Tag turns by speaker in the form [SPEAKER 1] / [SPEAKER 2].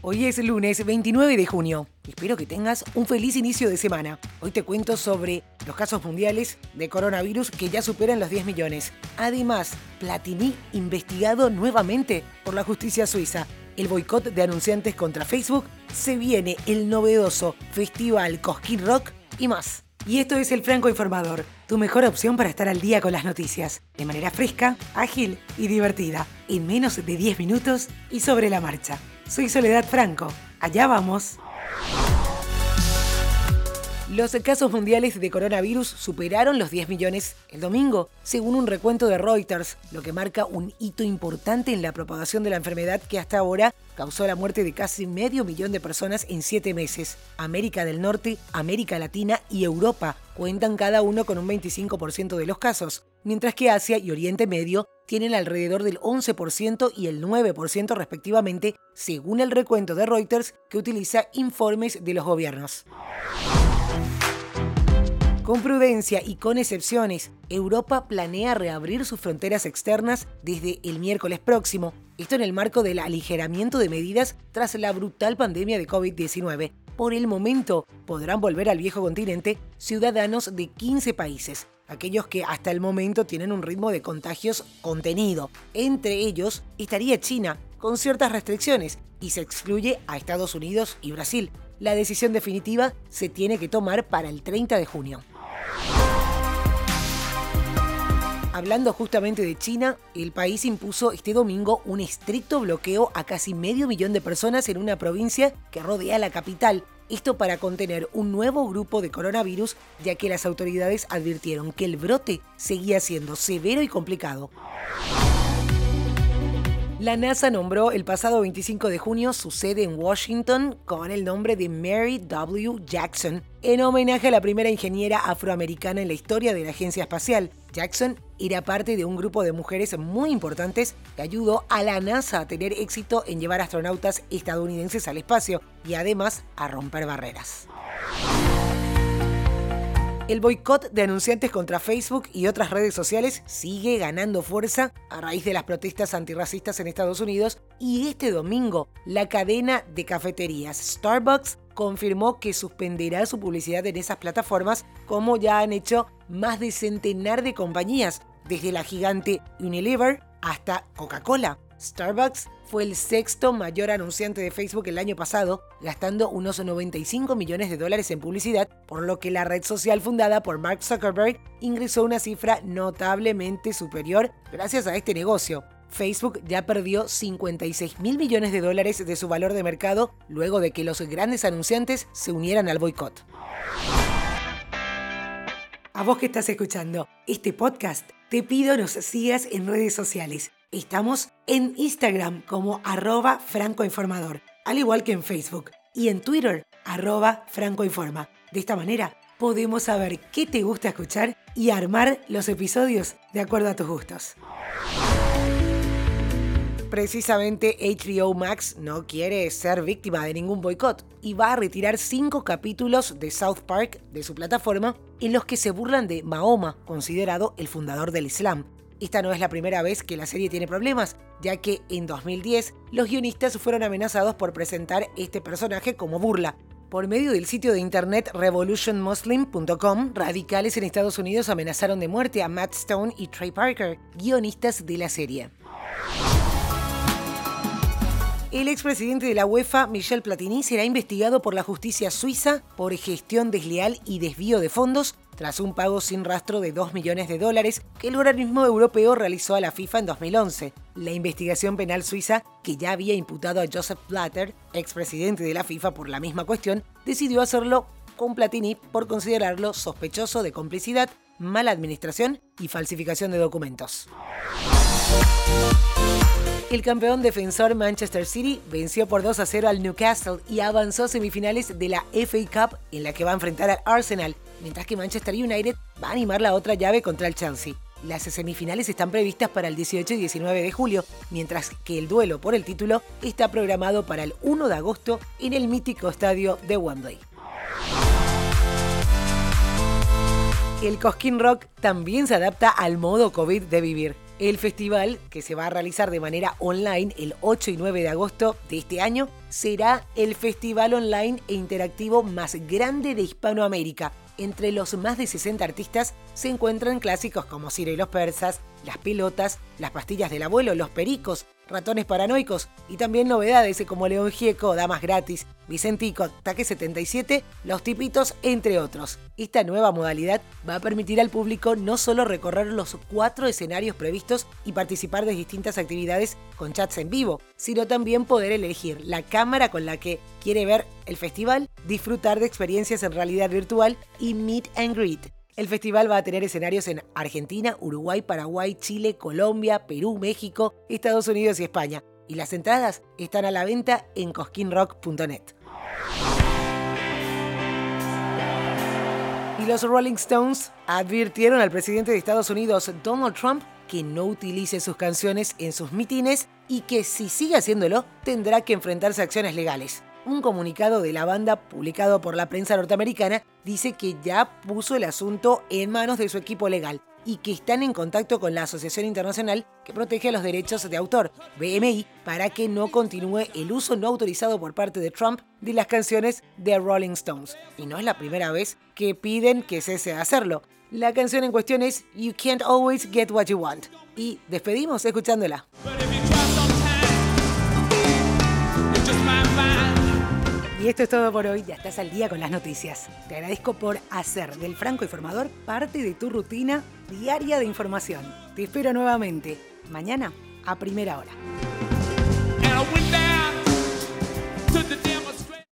[SPEAKER 1] Hoy es lunes 29 de junio. Espero que tengas un feliz inicio de semana. Hoy te cuento sobre los casos mundiales de coronavirus que ya superan los 10 millones. Además, Platini investigado nuevamente por la justicia suiza. El boicot de anunciantes contra Facebook, se viene el novedoso Festival Cosquín Rock y más. Y esto es el Franco Informador, tu mejor opción para estar al día con las noticias, de manera fresca, ágil y divertida, en menos de 10 minutos y sobre la marcha. Soy Soledad Franco. Allá vamos. Los casos mundiales de coronavirus superaron los 10 millones el domingo, según un recuento de Reuters, lo que marca un hito importante en la propagación de la enfermedad que hasta ahora causó la muerte de casi medio millón de personas en siete meses. América del Norte, América Latina y Europa cuentan cada uno con un 25% de los casos, mientras que Asia y Oriente Medio tienen alrededor del 11% y el 9% respectivamente, según el recuento de Reuters que utiliza informes de los gobiernos. Con prudencia y con excepciones, Europa planea reabrir sus fronteras externas desde el miércoles próximo, esto en el marco del aligeramiento de medidas tras la brutal pandemia de COVID-19. Por el momento, podrán volver al viejo continente ciudadanos de 15 países, aquellos que hasta el momento tienen un ritmo de contagios contenido. Entre ellos estaría China, con ciertas restricciones, y se excluye a Estados Unidos y Brasil. La decisión definitiva se tiene que tomar para el 30 de junio. Hablando justamente de China, el país impuso este domingo un estricto bloqueo a casi medio millón de personas en una provincia que rodea la capital. Esto para contener un nuevo grupo de coronavirus, ya que las autoridades advirtieron que el brote seguía siendo severo y complicado. La NASA nombró el pasado 25 de junio su sede en Washington con el nombre de Mary W. Jackson, en homenaje a la primera ingeniera afroamericana en la historia de la agencia espacial. Jackson era parte de un grupo de mujeres muy importantes que ayudó a la NASA a tener éxito en llevar astronautas estadounidenses al espacio y además a romper barreras. El boicot de anunciantes contra Facebook y otras redes sociales sigue ganando fuerza a raíz de las protestas antirracistas en Estados Unidos y este domingo la cadena de cafeterías Starbucks confirmó que suspenderá su publicidad en esas plataformas como ya han hecho más de centenar de compañías, desde la gigante Unilever hasta Coca-Cola. Starbucks fue el sexto mayor anunciante de Facebook el año pasado, gastando unos 95 millones de dólares en publicidad, por lo que la red social fundada por Mark Zuckerberg ingresó una cifra notablemente superior gracias a este negocio. Facebook ya perdió 56 mil millones de dólares de su valor de mercado luego de que los grandes anunciantes se unieran al boicot. A vos que estás escuchando este podcast, te pido nos sigas en redes sociales. Estamos en Instagram como arroba francoinformador, al igual que en Facebook, y en Twitter arroba francoinforma. De esta manera podemos saber qué te gusta escuchar y armar los episodios de acuerdo a tus gustos. Precisamente HBO Max no quiere ser víctima de ningún boicot y va a retirar cinco capítulos de South Park de su plataforma en los que se burlan de Mahoma, considerado el fundador del Islam. Esta no es la primera vez que la serie tiene problemas, ya que en 2010 los guionistas fueron amenazados por presentar este personaje como burla. Por medio del sitio de internet revolutionmuslim.com, radicales en Estados Unidos amenazaron de muerte a Matt Stone y Trey Parker, guionistas de la serie. El expresidente de la UEFA, Michel Platini, será investigado por la justicia suiza por gestión desleal y desvío de fondos tras un pago sin rastro de 2 millones de dólares que el organismo europeo realizó a la FIFA en 2011. La investigación penal suiza, que ya había imputado a Joseph Blatter, expresidente de la FIFA por la misma cuestión, decidió hacerlo con Platini por considerarlo sospechoso de complicidad, mala administración y falsificación de documentos. El campeón defensor Manchester City venció por 2 a 0 al Newcastle y avanzó a semifinales de la FA Cup en la que va a enfrentar al Arsenal, mientras que Manchester United va a animar la otra llave contra el Chelsea. Las semifinales están previstas para el 18 y 19 de julio, mientras que el duelo por el título está programado para el 1 de agosto en el mítico estadio de Wembley. El Cosquín Rock también se adapta al modo COVID de vivir. El festival, que se va a realizar de manera online el 8 y 9 de agosto de este año, será el festival online e interactivo más grande de Hispanoamérica. Entre los más de 60 artistas se encuentran clásicos como Ciro y los persas, Las pelotas, Las pastillas del abuelo, Los pericos, Ratones Paranoicos y también novedades como León Gieco, Damas Gratis, Vicentico, Taque 77, Los Tipitos, entre otros. Esta nueva modalidad va a permitir al público no solo recorrer los cuatro escenarios previstos y participar de distintas actividades con chats en vivo, sino también poder elegir la cámara con la que quiere ver el festival, disfrutar de experiencias en realidad virtual y meet and greet. El festival va a tener escenarios en Argentina, Uruguay, Paraguay, Chile, Colombia, Perú, México, Estados Unidos y España. Y las entradas están a la venta en cosquinrock.net. Y los Rolling Stones advirtieron al presidente de Estados Unidos, Donald Trump, que no utilice sus canciones en sus mítines y que si sigue haciéndolo tendrá que enfrentarse a acciones legales un comunicado de la banda publicado por la prensa norteamericana dice que ya puso el asunto en manos de su equipo legal y que están en contacto con la Asociación Internacional que protege los derechos de autor, BMI, para que no continúe el uso no autorizado por parte de Trump de las canciones de Rolling Stones. Y no es la primera vez que piden que cese de hacerlo. La canción en cuestión es You Can't Always Get What You Want. Y despedimos escuchándola. Esto es todo por hoy, ya estás al día con las noticias. Te agradezco por hacer del Franco Informador parte de tu rutina diaria de información. Te espero nuevamente mañana a primera hora.